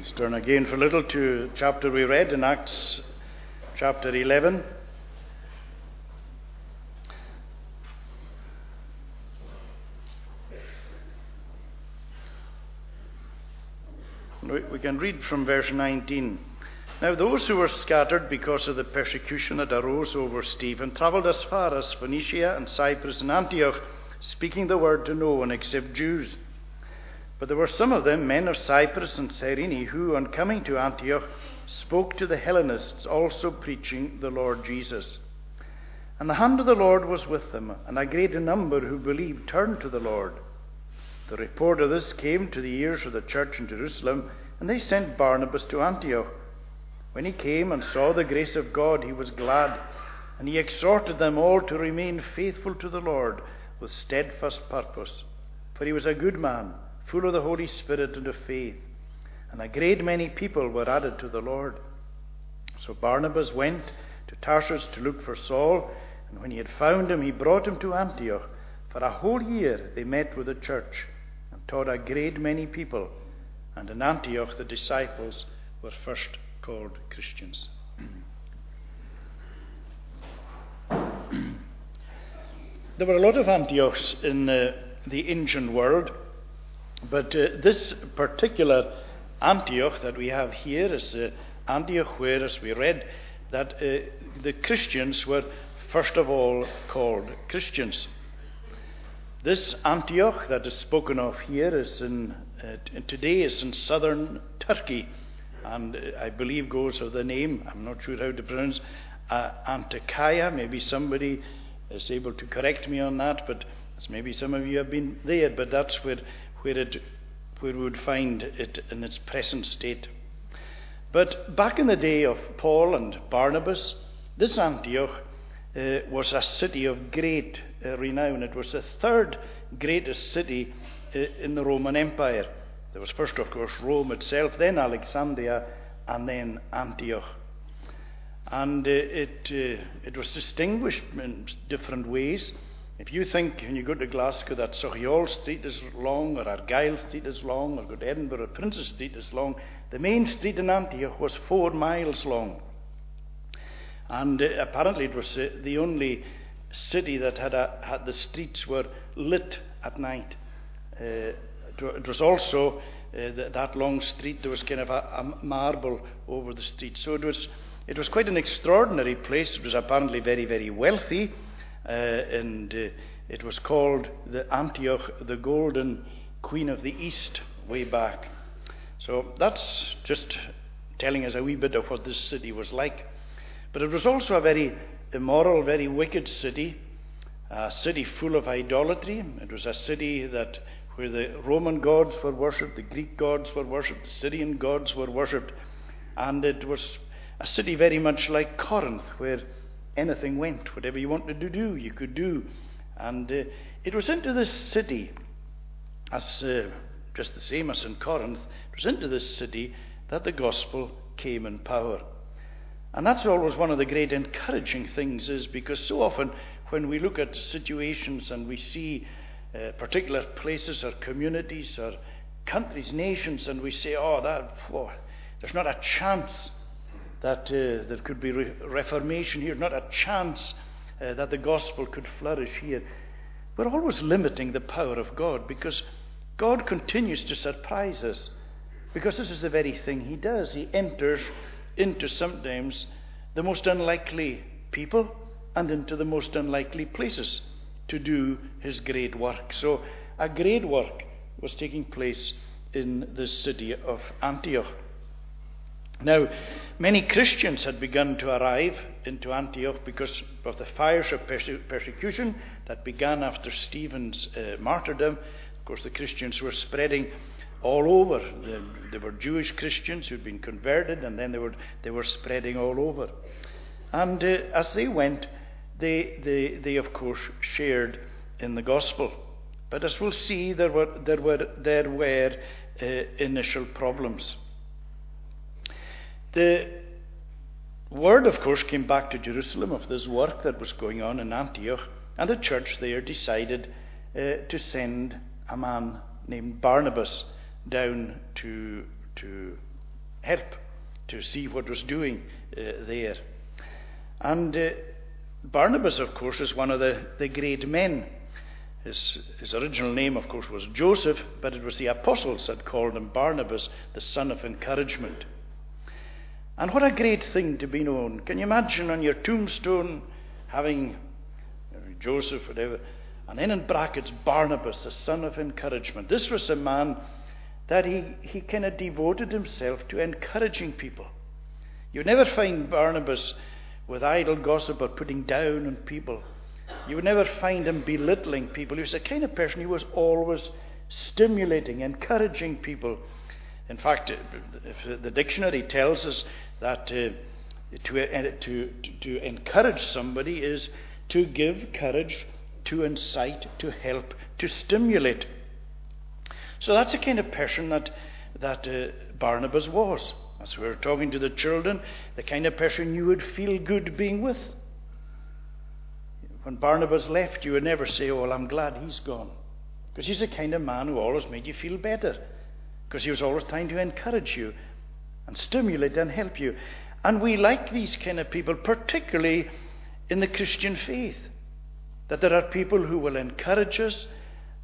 Let's turn again for a little to chapter we read in Acts chapter 11. We can read from verse 19. Now, those who were scattered because of the persecution that arose over Stephen travelled as far as Phoenicia and Cyprus and Antioch, speaking the word to no one except Jews. But there were some of them, men of Cyprus and Cyrene, who, on coming to Antioch, spoke to the Hellenists, also preaching the Lord Jesus. And the hand of the Lord was with them, and a great number who believed turned to the Lord. The report of this came to the ears of the church in Jerusalem, and they sent Barnabas to Antioch. When he came and saw the grace of God, he was glad, and he exhorted them all to remain faithful to the Lord with steadfast purpose. For he was a good man full of the Holy Spirit and of faith. And a great many people were added to the Lord. So Barnabas went to Tarsus to look for Saul, and when he had found him, he brought him to Antioch. For a whole year they met with the church and taught a great many people. And in Antioch the disciples were first called Christians. there were a lot of Antiochs in uh, the ancient world. But uh, this particular Antioch that we have here is uh, Antioch, where, as we read, that uh, the Christians were first of all called Christians. This Antioch that is spoken of here is in uh, today is in southern Turkey, and uh, I believe goes with the name. I'm not sure how to pronounce uh, Antakya. Maybe somebody is able to correct me on that, but maybe some of you have been there. But that's where where, it, where we would find it in its present state. But back in the day of Paul and Barnabas, this Antioch uh, was a city of great uh, renown. It was the third greatest city uh, in the Roman Empire. There was first, of course, Rome itself, then Alexandria, and then Antioch. And uh, it, uh, it was distinguished in different ways. If you think when you go to Glasgow that Sauchiehall Street is long, or Argyle Street is long, or go to Edinburgh, Princes Street is long, the main street in Antioch was four miles long. And uh, apparently it was uh, the only city that had, a, had the streets were lit at night. Uh, it was also uh, that long street, there was kind of a, a, marble over the street. So it was, it was quite an extraordinary place. It was apparently very, very wealthy. Uh, and uh, it was called the Antioch, the Golden Queen of the East, way back. So that's just telling us a wee bit of what this city was like. But it was also a very immoral, very wicked city, a city full of idolatry. It was a city that where the Roman gods were worshipped, the Greek gods were worshipped, the Syrian gods were worshipped, and it was a city very much like Corinth, where anything went. Whatever you wanted to do, you could do. And uh, it was into this city, as uh, just the same as in Corinth, it was into this city that the gospel came in power. And that's always one of the great encouraging things, is because so often when we look at situations and we see uh, particular places or communities or countries, nations, and we say, oh, that, oh, there's not a chance that uh, there could be re- reformation here, not a chance uh, that the gospel could flourish here. We're always limiting the power of God because God continues to surprise us. Because this is the very thing He does. He enters into sometimes the most unlikely people and into the most unlikely places to do His great work. So, a great work was taking place in the city of Antioch. Now, many Christians had begun to arrive into Antioch because of the fires of perse- persecution that began after Stephen's uh, martyrdom. Of course, the Christians were spreading all over. The, there were Jewish Christians who'd been converted, and then they were, they were spreading all over. And uh, as they went, they, they, they, of course, shared in the gospel. But as we'll see, there were, there were, there were uh, initial problems. The word, of course, came back to Jerusalem of this work that was going on in Antioch, and the church there decided uh, to send a man named Barnabas down to, to help to see what was doing uh, there. And uh, Barnabas, of course, is one of the, the great men. His, his original name, of course, was Joseph, but it was the apostles that called him Barnabas, the son of encouragement. And what a great thing to be known. Can you imagine on your tombstone having uh, Joseph, whatever, and then in brackets, Barnabas, the son of encouragement. This was a man that he, he kind of devoted himself to encouraging people. You never find Barnabas with idle gossip or putting down on people. You would never find him belittling people. He was the kind of person who was always stimulating, encouraging people. In fact, the dictionary tells us that uh, to, to, to encourage somebody is to give courage, to incite, to help, to stimulate. So that's the kind of person that, that uh, Barnabas was. As we were talking to the children, the kind of person you would feel good being with. When Barnabas left, you would never say, Oh, well, I'm glad he's gone. Because he's the kind of man who always made you feel better. Because he was always trying to encourage you and stimulate and help you. And we like these kind of people, particularly in the Christian faith. That there are people who will encourage us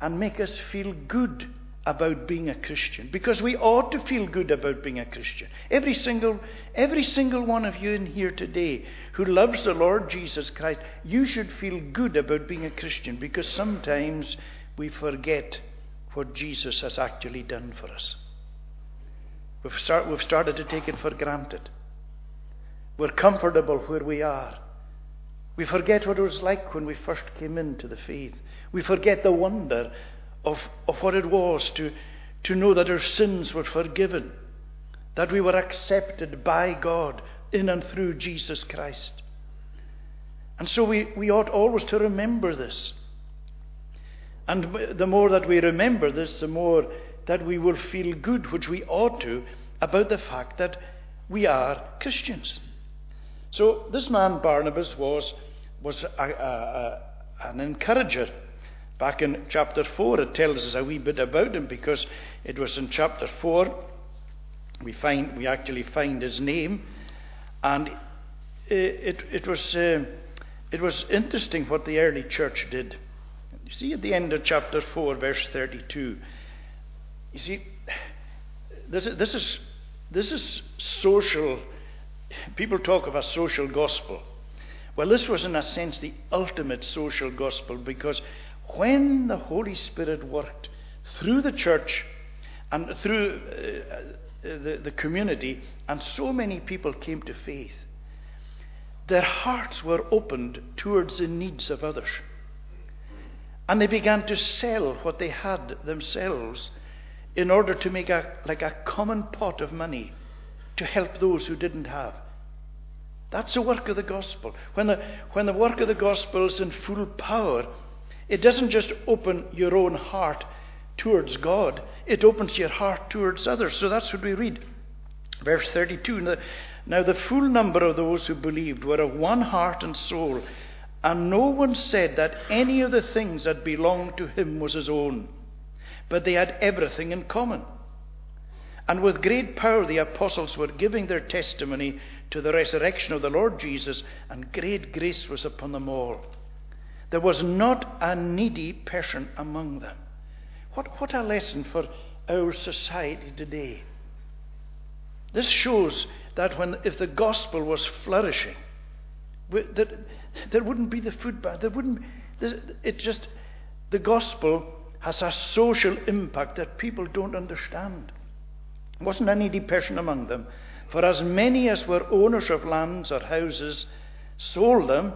and make us feel good about being a Christian. Because we ought to feel good about being a Christian. Every single, every single one of you in here today who loves the Lord Jesus Christ, you should feel good about being a Christian because sometimes we forget what Jesus has actually done for us. We've, start, we've started to take it for granted. We're comfortable where we are. We forget what it was like when we first came into the faith. We forget the wonder of, of what it was to, to know that our sins were forgiven, that we were accepted by God in and through Jesus Christ. And so we, we ought always to remember this. And the more that we remember this, the more that we will feel good, which we ought to, about the fact that we are Christians. So this man Barnabas was, was a, a, a, an encourager. Back in chapter 4, it tells us a wee bit about him because it was in chapter 4 we, find, we actually find his name. And it, it, was, uh, it was interesting what the early church did. You see at the end of chapter 4, verse 32. You see, this is, this is, this is social. People talk of a social gospel. Well, this was, in a sense, the ultimate social gospel because when the Holy Spirit worked through the church and through uh, the, the community, and so many people came to faith, their hearts were opened towards the needs of others. And they began to sell what they had themselves in order to make a, like a common pot of money to help those who didn't have. That's the work of the gospel. When the, when the work of the gospel is in full power, it doesn't just open your own heart towards God, it opens your heart towards others. So that's what we read. Verse 32 Now the full number of those who believed were of one heart and soul, and no one said that any of the things that belonged to him was his own but they had everything in common. And with great power, the apostles were giving their testimony to the resurrection of the Lord Jesus, and great grace was upon them all. There was not a needy person among them. What, what a lesson for our society today. This shows that when, if the gospel was flourishing, that there wouldn't be the food bank. There wouldn't. It just the gospel has a social impact that people don't understand. There wasn't any depression among them. For as many as were owners of lands or houses sold them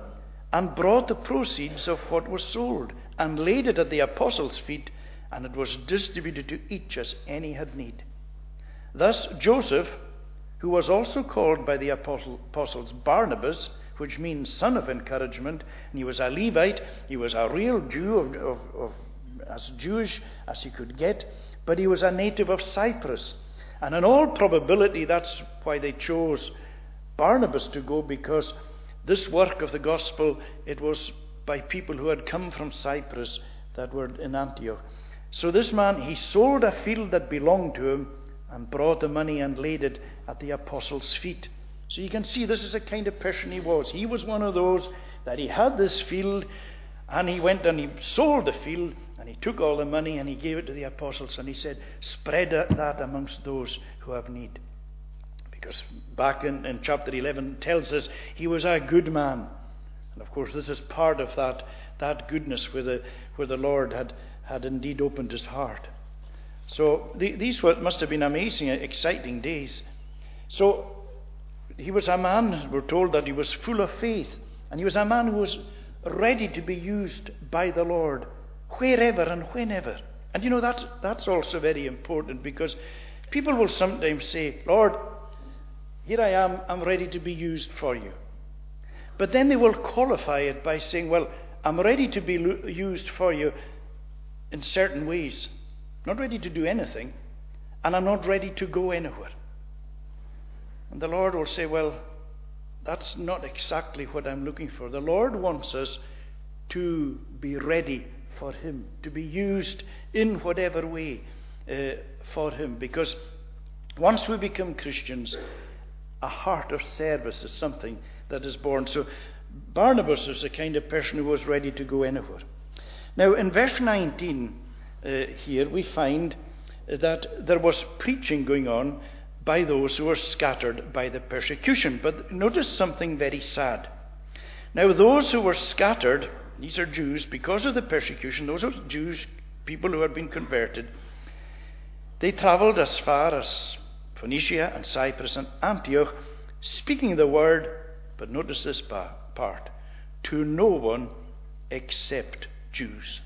and brought the proceeds of what was sold and laid it at the apostles' feet, and it was distributed to each as any had need. Thus Joseph, who was also called by the apostles Barnabas, which means son of encouragement, and he was a Levite, he was a real Jew of, of, of as Jewish as he could get, but he was a native of Cyprus. And in all probability, that's why they chose Barnabas to go, because this work of the gospel, it was by people who had come from Cyprus that were in Antioch. So this man, he sold a field that belonged to him and brought the money and laid it at the apostles' feet. So you can see this is the kind of person he was. He was one of those that he had this field and he went and he sold the field and he took all the money and he gave it to the apostles and he said, Spread that amongst those who have need. Because back in, in chapter 11 tells us he was a good man. And of course, this is part of that, that goodness where the, where the Lord had, had indeed opened his heart. So the, these were, must have been amazing, exciting days. So he was a man, we're told that he was full of faith. And he was a man who was ready to be used by the Lord wherever and whenever. And you know, that's, that's also very important because people will sometimes say, Lord, here I am, I'm ready to be used for you. But then they will qualify it by saying, Well, I'm ready to be used for you in certain ways. Not ready to do anything, and I'm not ready to go anywhere. And the Lord will say, Well, that's not exactly what I'm looking for. The Lord wants us to be ready for Him, to be used in whatever way uh, for Him. Because once we become Christians, a heart of service is something that is born. So Barnabas was the kind of person who was ready to go anywhere. Now, in verse 19 uh, here, we find that there was preaching going on by those who were scattered by the persecution. But notice something very sad. Now, those who were scattered, these are Jews, because of the persecution, those are Jews, people who had been converted, they travelled as far as Phoenicia and Cyprus and Antioch, speaking the word, but notice this part, to no one except Jews.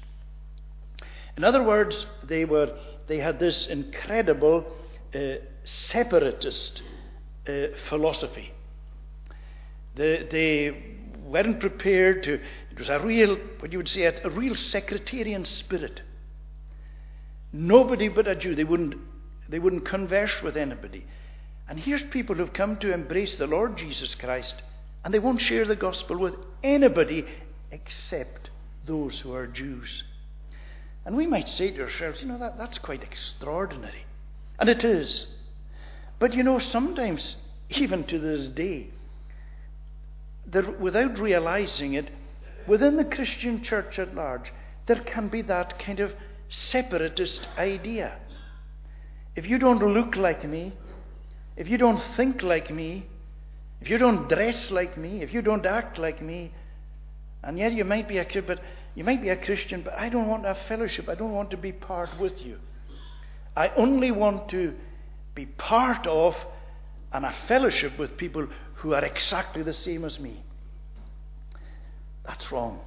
In other words, they were they had this incredible uh, separatist uh, philosophy. They, they weren't prepared to, it was a real, what you would say, a, real sectarian spirit. Nobody but a Jew. They wouldn't, they wouldn't converse with anybody. And here's people who've come to embrace the Lord Jesus Christ, and they won't share the gospel with anybody except those who are Jews. And we might say to ourselves, you know, that, that's quite extraordinary. And it is. But you know, sometimes, even to this day, without realizing it, within the Christian church at large, there can be that kind of separatist idea. If you don't look like me, if you don't think like me, if you don't dress like me, if you don't act like me, and yet you might be a but you might be a Christian, but I don't want have fellowship. I don't want to be part with you. I only want to be part of and a fellowship with people who are exactly the same as me. That's wrong.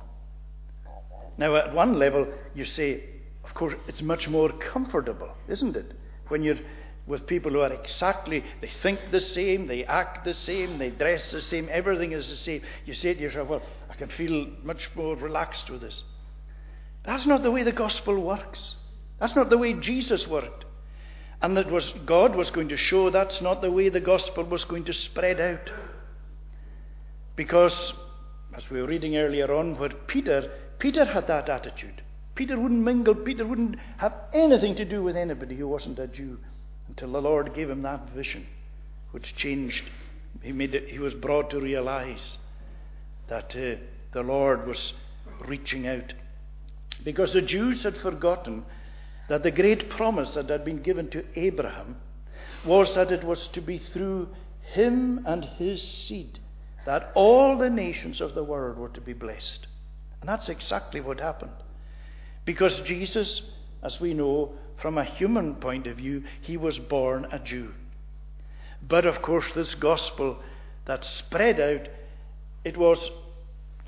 Now, at one level, you say, of course, it's much more comfortable, isn't it? When you're with people who are exactly, they think the same, they act the same, they dress the same, everything is the same. You say to yourself, well, I can feel much more relaxed with this. That's not the way the gospel works. That's not the way Jesus worked. And that was God was going to show that's not the way the gospel was going to spread out. Because, as we were reading earlier on, where Peter, Peter had that attitude. Peter wouldn't mingle, Peter wouldn't have anything to do with anybody who wasn't a Jew until the Lord gave him that vision, which changed. He, made it, he was brought to realize that uh, the Lord was reaching out. Because the Jews had forgotten that the great promise that had been given to Abraham was that it was to be through him and his seed that all the nations of the world were to be blessed. And that's exactly what happened. Because Jesus, as we know, from a human point of view, he was born a Jew. But of course, this gospel that spread out, it was,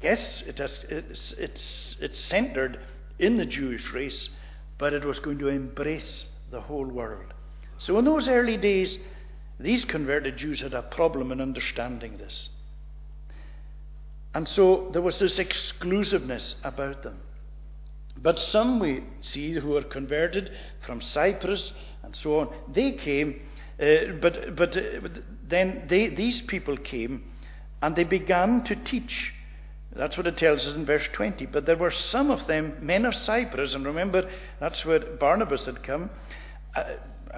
yes, it has, it's, it's, it's centered in the Jewish race, but it was going to embrace the whole world. So in those early days, these converted Jews had a problem in understanding this. And so there was this exclusiveness about them. But some we see who were converted from Cyprus and so on, they came, uh, but, but uh, then they, these people came and they began to teach that's what it tells us in verse 20. But there were some of them, men of Cyprus, and remember, that's where Barnabas had come, uh,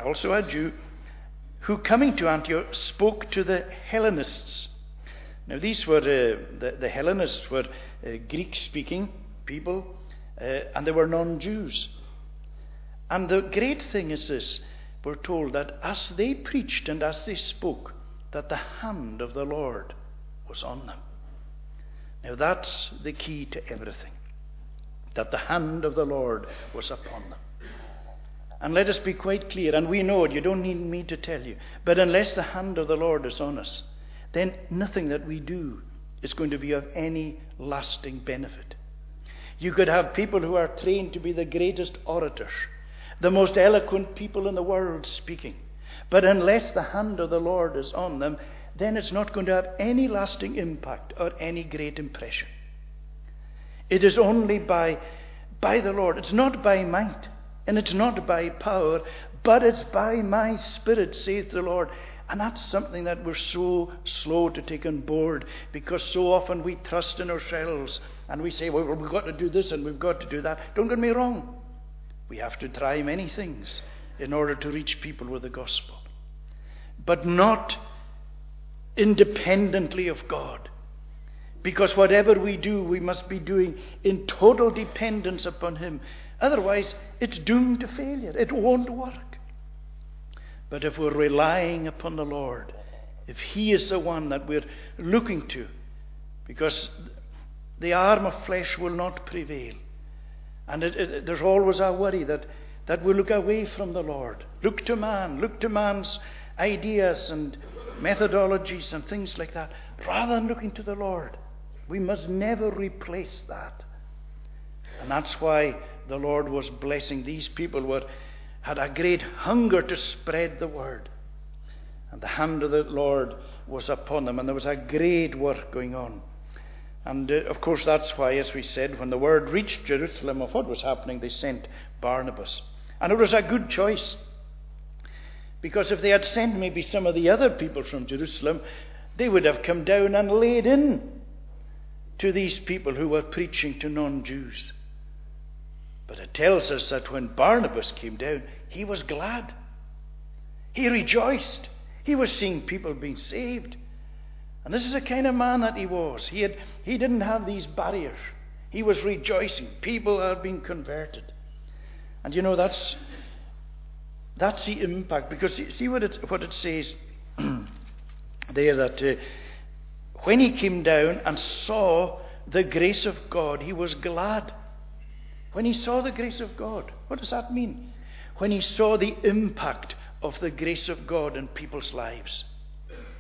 also a Jew, who, coming to Antioch, spoke to the Hellenists. Now, these were uh, the, the, Hellenists were uh, Greek-speaking people, uh, and they were non-Jews. And the great thing is this: we're told that as they preached and as they spoke, that the hand of the Lord was on them. Now, that's the key to everything. That the hand of the Lord was upon them. And let us be quite clear, and we know it, you don't need me to tell you. But unless the hand of the Lord is on us, then nothing that we do is going to be of any lasting benefit. You could have people who are trained to be the greatest orators, the most eloquent people in the world speaking. But unless the hand of the Lord is on them, then it's not going to have any lasting impact or any great impression. It is only by, by the Lord. It's not by might. And it's not by power, but it's by my Spirit, saith the Lord. And that's something that we're so slow to take on board because so often we trust in ourselves and we say, well, we've got to do this and we've got to do that. Don't get me wrong. We have to try many things in order to reach people with the gospel, but not independently of God. Because whatever we do, we must be doing in total dependence upon Him. Otherwise, it's doomed to failure. It won't work. But if we're relying upon the Lord, if He is the one that we're looking to, because the arm of flesh will not prevail. And it, it, there's always a worry that, that we look away from the Lord. Look to man, look to man's ideas and methodologies and things like that, rather than looking to the Lord. We must never replace that. And that's why the Lord was blessing. These people were, had a great hunger to spread the word. And the hand of the Lord was upon them, and there was a great work going on. And uh, of course, that's why, as we said, when the word reached Jerusalem of what was happening, they sent Barnabas. And it was a good choice. Because if they had sent maybe some of the other people from Jerusalem, they would have come down and laid in to these people who were preaching to non Jews. But it tells us that when Barnabas came down, he was glad. He rejoiced. He was seeing people being saved. And this is the kind of man that he was. He, had, he didn't have these barriers. He was rejoicing. People are being converted. And you know, that's, that's the impact. Because see what it, what it says there that uh, when he came down and saw the grace of God, he was glad. When he saw the grace of God, what does that mean? When he saw the impact of the grace of God in people's lives,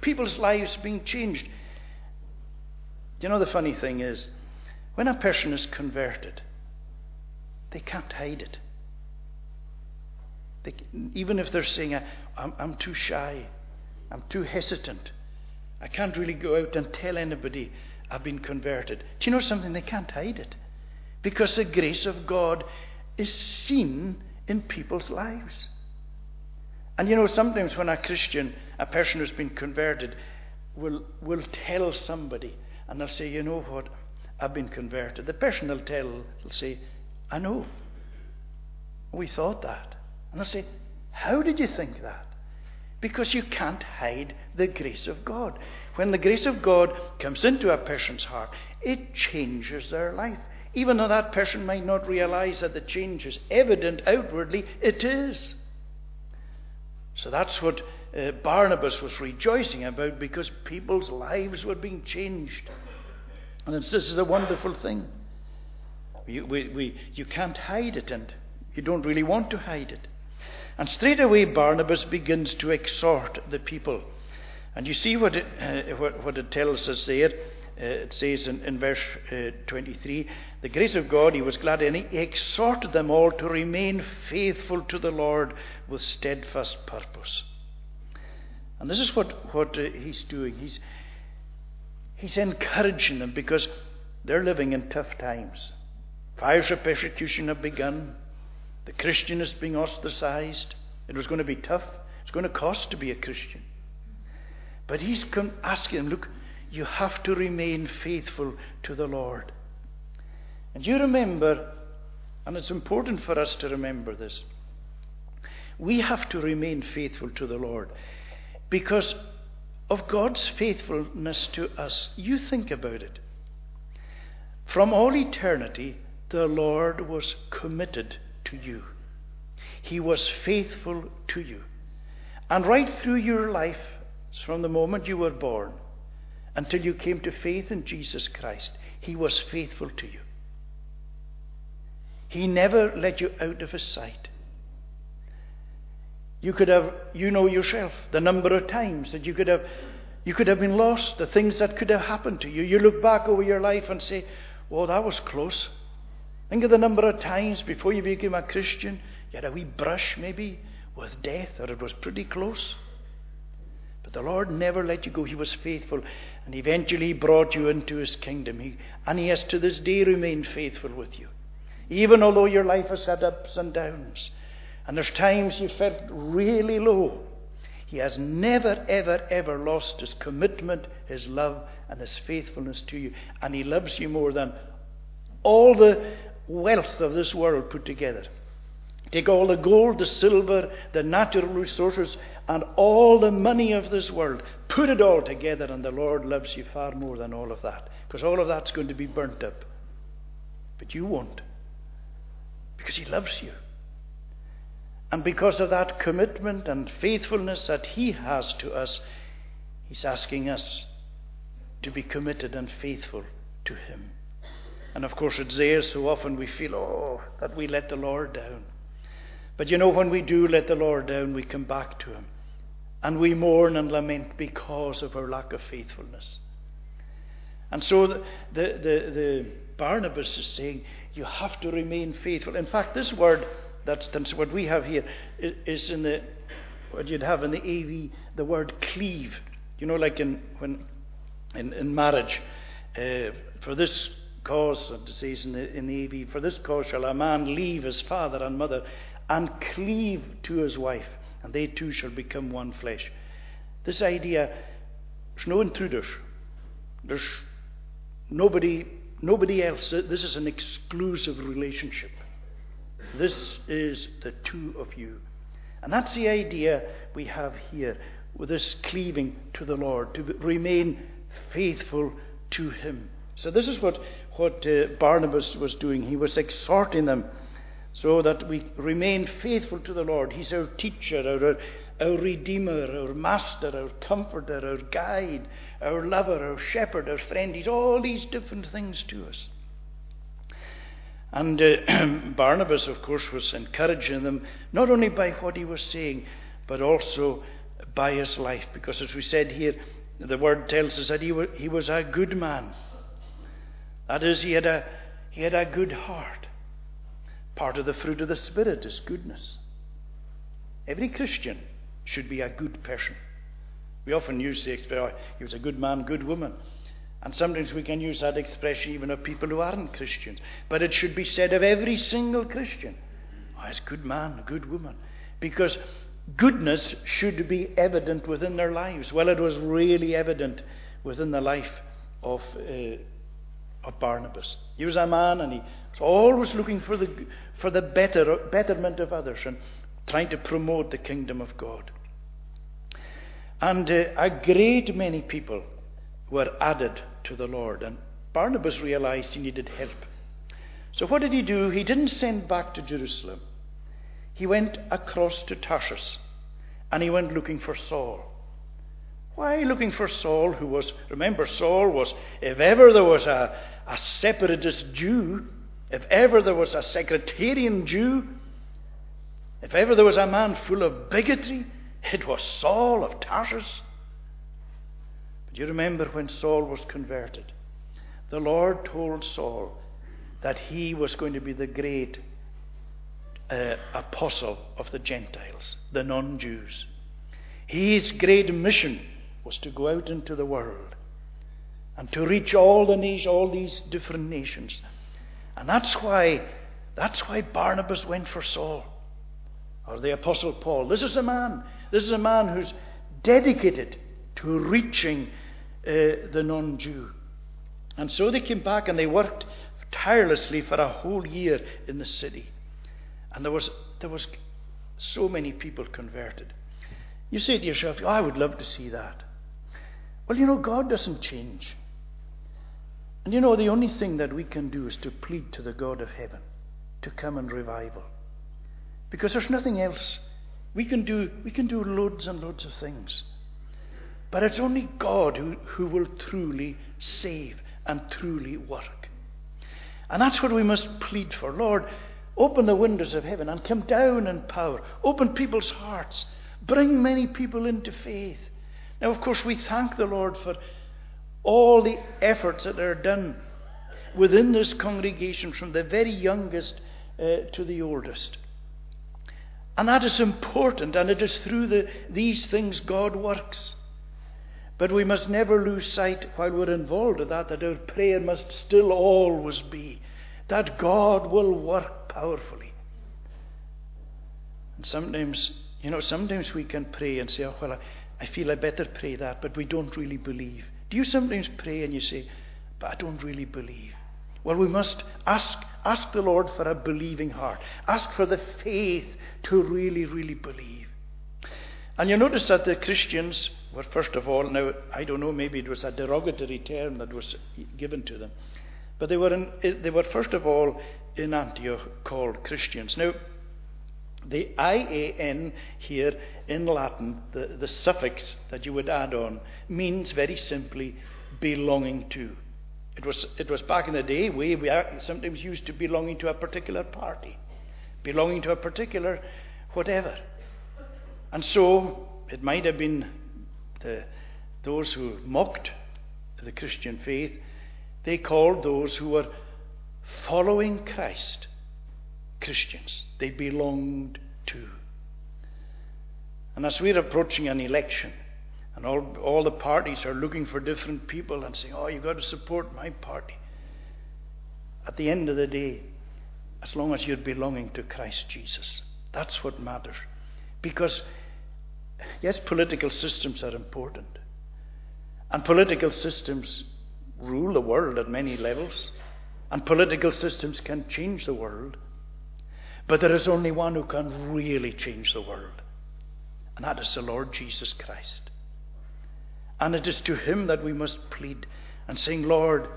people's lives being changed. You know, the funny thing is, when a person is converted, they can't hide it. They, even if they're saying, I'm, I'm too shy, I'm too hesitant, I can't really go out and tell anybody I've been converted. Do you know something? They can't hide it. Because the grace of God is seen in people's lives. And you know, sometimes when a Christian, a person who's been converted, will, will tell somebody, and they'll say, You know what? I've been converted. The person will tell, will say, I know. We thought that. And they'll say, How did you think that? Because you can't hide the grace of God. When the grace of God comes into a person's heart, it changes their life. Even though that person might not realize that the change is evident outwardly, it is. So that's what uh, Barnabas was rejoicing about because people's lives were being changed. And this is a wonderful thing. We, we, we, you can't hide it, and you don't really want to hide it. And straight away, Barnabas begins to exhort the people. And you see what it, uh, what, what, it tells us there. Uh, it says in, in verse uh, 23 the grace of God, he was glad it. He exhorted them all to remain faithful to the Lord with steadfast purpose. And this is what, what uh, he's doing. He's, he's encouraging them because they're living in tough times. Fires of persecution have begun. The Christian is being ostracized. It was going to be tough. It's going to cost to be a Christian. But he's come asking them, look, you have to remain faithful to the Lord. And you remember, and it's important for us to remember this, we have to remain faithful to the Lord. because of God's faithfulness to us. You think about it. From all eternity, the Lord was committed to you. He was faithful to you. And right through your life, from the moment you were born until you came to faith in Jesus Christ, He was faithful to you. He never let you out of His sight. You could have, you know yourself, the number of times that you could have, you could have been lost, the things that could have happened to you. You look back over your life and say, "Well, that was close." Think of the number of times before you became a Christian, you had a wee brush maybe with death, or it was pretty close. But the Lord never let you go. He was faithful, and eventually he brought you into His kingdom. He, and He has to this day remained faithful with you. Even although your life has had ups and downs, and there's times you felt really low, He has never, ever, ever lost His commitment, His love, and His faithfulness to you. And He loves you more than all the wealth of this world put together. Take all the gold, the silver, the natural resources, and all the money of this world. Put it all together, and the Lord loves you far more than all of that. Because all of that's going to be burnt up. But you won't. Because He loves you. And because of that commitment and faithfulness that He has to us, He's asking us to be committed and faithful to Him. And of course, it's there so often we feel, oh, that we let the Lord down. But you know, when we do let the Lord down, we come back to Him. And we mourn and lament because of our lack of faithfulness. And so the, the, the, the Barnabas is saying, you have to remain faithful. In fact, this word, that's, what we have here, is in the, what you'd have in the AV, the word cleave. You know, like in, when, in, in marriage, uh, for this cause, it says in the, in the AV, for this cause shall a man leave his father and mother and cleave to his wife, and they two shall become one flesh. This idea, there's no intruders. There's nobody, nobody else. This is an exclusive relationship. This is the two of you. And that's the idea we have here with this cleaving to the Lord, to remain faithful to Him. So, this is what, what uh, Barnabas was doing. He was exhorting them so that we remain faithful to the Lord. He's our teacher, our, our redeemer, our master, our comforter, our guide, our lover, our shepherd, our friend. He's all these different things to us. And uh, Barnabas, of course, was encouraging them not only by what he was saying, but also by his life. Because as we said here, the word tells us that he was, he was a good man. That is, he had a, he had a good heart. Part of the fruit of the Spirit is goodness. Every Christian should be a good person. We often use the expression, oh, he was a good man, good woman. And sometimes we can use that expression even of people who aren't Christians. But it should be said of every single Christian. Oh, he's a good man, a good woman. Because goodness should be evident within their lives. Well, it was really evident within the life of uh, of Barnabas. He was a man and he was always looking for the, for the better, betterment of others and trying to promote the kingdom of God. And uh, a great many people were added to the Lord, and Barnabas realized he needed help. So, what did he do? He didn't send back to Jerusalem, he went across to Tarsus and he went looking for Saul. Why looking for Saul, who was, remember, Saul was, if ever there was a, a separatist Jew, if ever there was a sectarian Jew, if ever there was a man full of bigotry, it was Saul of Tarsus. But you remember when Saul was converted, the Lord told Saul that he was going to be the great uh, apostle of the Gentiles, the non Jews. His great mission was to go out into the world and to reach all the all these different nations. And that's why that's why Barnabas went for Saul or the apostle Paul. This is a man. This is a man who's dedicated to reaching uh, the non-Jew. And so they came back and they worked tirelessly for a whole year in the city. And there was there was so many people converted. You say to yourself, oh, I would love to see that. Well, you know, God doesn't change. And you know, the only thing that we can do is to plead to the God of heaven to come and revival. Because there's nothing else. We can do, we can do loads and loads of things. But it's only God who, who will truly save and truly work. And that's what we must plead for. Lord, open the windows of heaven and come down in power. Open people's hearts. Bring many people into faith. Now, of course, we thank the Lord for all the efforts that are done within this congregation from the very youngest uh, to the oldest. And that is important, and it is through the, these things God works. But we must never lose sight while we're involved in that, that our prayer must still always be that God will work powerfully. And sometimes, you know, sometimes we can pray and say, oh, well, I, I feel I better pray that, but we don't really believe. Do you sometimes pray and you say, but I don't really believe? Well, we must ask, ask the Lord for a believing heart. Ask for the faith to really, really believe. And you notice that the Christians were, first of all, now, I don't know, maybe it was a derogatory term that was given to them, but they were, in, they were first of all, in Antioch called Christians. Now, the IAN here in Latin, the, the suffix that you would add on, means very simply belonging to. It was, it was back in the day, we, sometimes used to belonging to a particular party, belonging to a particular whatever. And so it might have been the, those who mocked the Christian faith, they called those who were following Christ Christians. They belonged to. And as we're approaching an election, and all, all the parties are looking for different people and saying, oh, you've got to support my party. At the end of the day, as long as you're belonging to Christ Jesus, that's what matters. Because, yes, political systems are important. And political systems rule the world at many levels. And political systems can change the world. But there is only one who can really change the world. And that is the Lord Jesus Christ. And it is to him that we must plead and sing, Lord,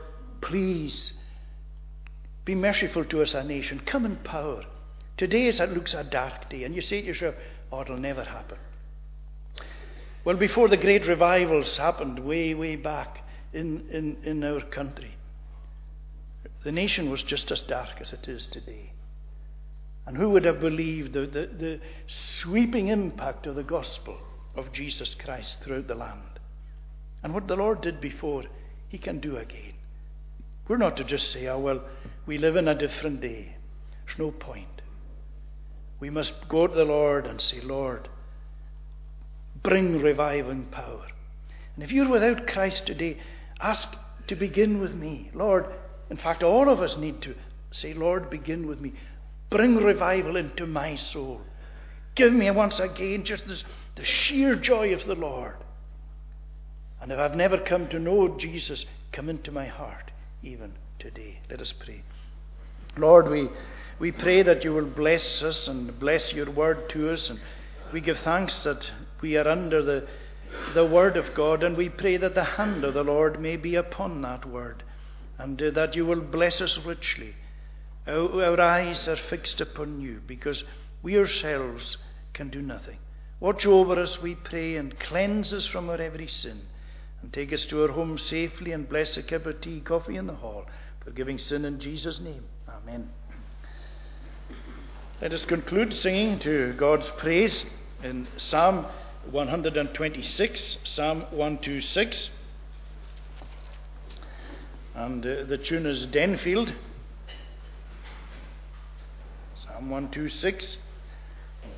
please be merciful to us, our nation. Come in power. Today it looks a dark day, and you say to yourself, oh, it'll never happen. Well, before the great revivals happened way, way back in, in, in our country, the nation was just as dark as it is today. And who would have believed the, the, the sweeping impact of the gospel of Jesus Christ throughout the land? And what the Lord did before, He can do again. We're not to just say, oh, well, we live in a different day. There's no point. We must go to the Lord and say, Lord, bring reviving power. And if you're without Christ today, ask to begin with me. Lord, in fact, all of us need to say, Lord, begin with me. Bring revival into my soul. Give me once again just this, the sheer joy of the Lord. And if I've never come to know Jesus, come into my heart even today. Let us pray. Lord, we, we pray that you will bless us and bless your word to us. And we give thanks that we are under the, the word of God. And we pray that the hand of the Lord may be upon that word. And uh, that you will bless us richly. Our, eyes are fixed upon you because we ourselves can do nothing. Watch over us, we pray, and cleanse us from our every sin and take us to our home safely and bless a cup of tea, coffee in the hall, forgiving sin in Jesus' name. Amen. Let us conclude singing to God's praise in Psalm 126, Psalm 126. And uh, the tune is Denfield. Psalm 126,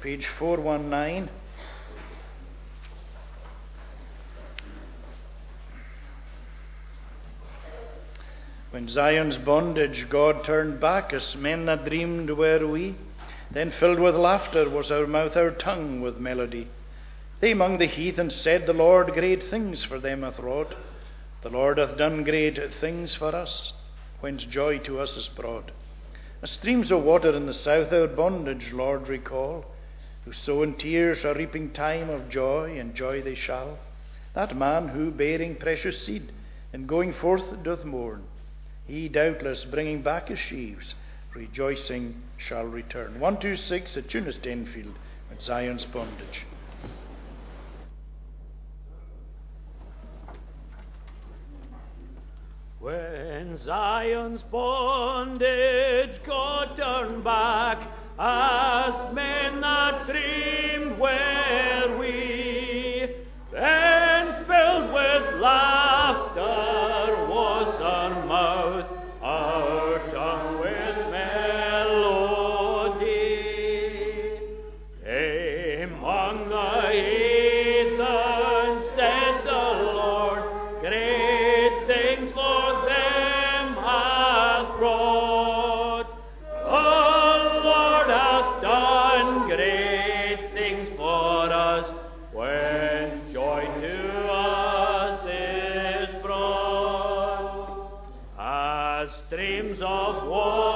page 419. When Zion's bondage God turned back, as men that dreamed were we, then filled with laughter was our mouth, our tongue with melody. They among the heathen said, The Lord great things for them hath wrought. The Lord hath done great things for us, whence joy to us is brought. As streams of water in the south, our bondage, Lord, recall. who sow in tears a reaping time of joy, and joy they shall. That man who, bearing precious seed, and going forth doth mourn, he doubtless bringing back his sheaves, rejoicing shall return. 126 at Tunis Denfield at Zion's bondage. When Zion's bondage God turned back, as men that dreamed were we, then filled with laughter streams of water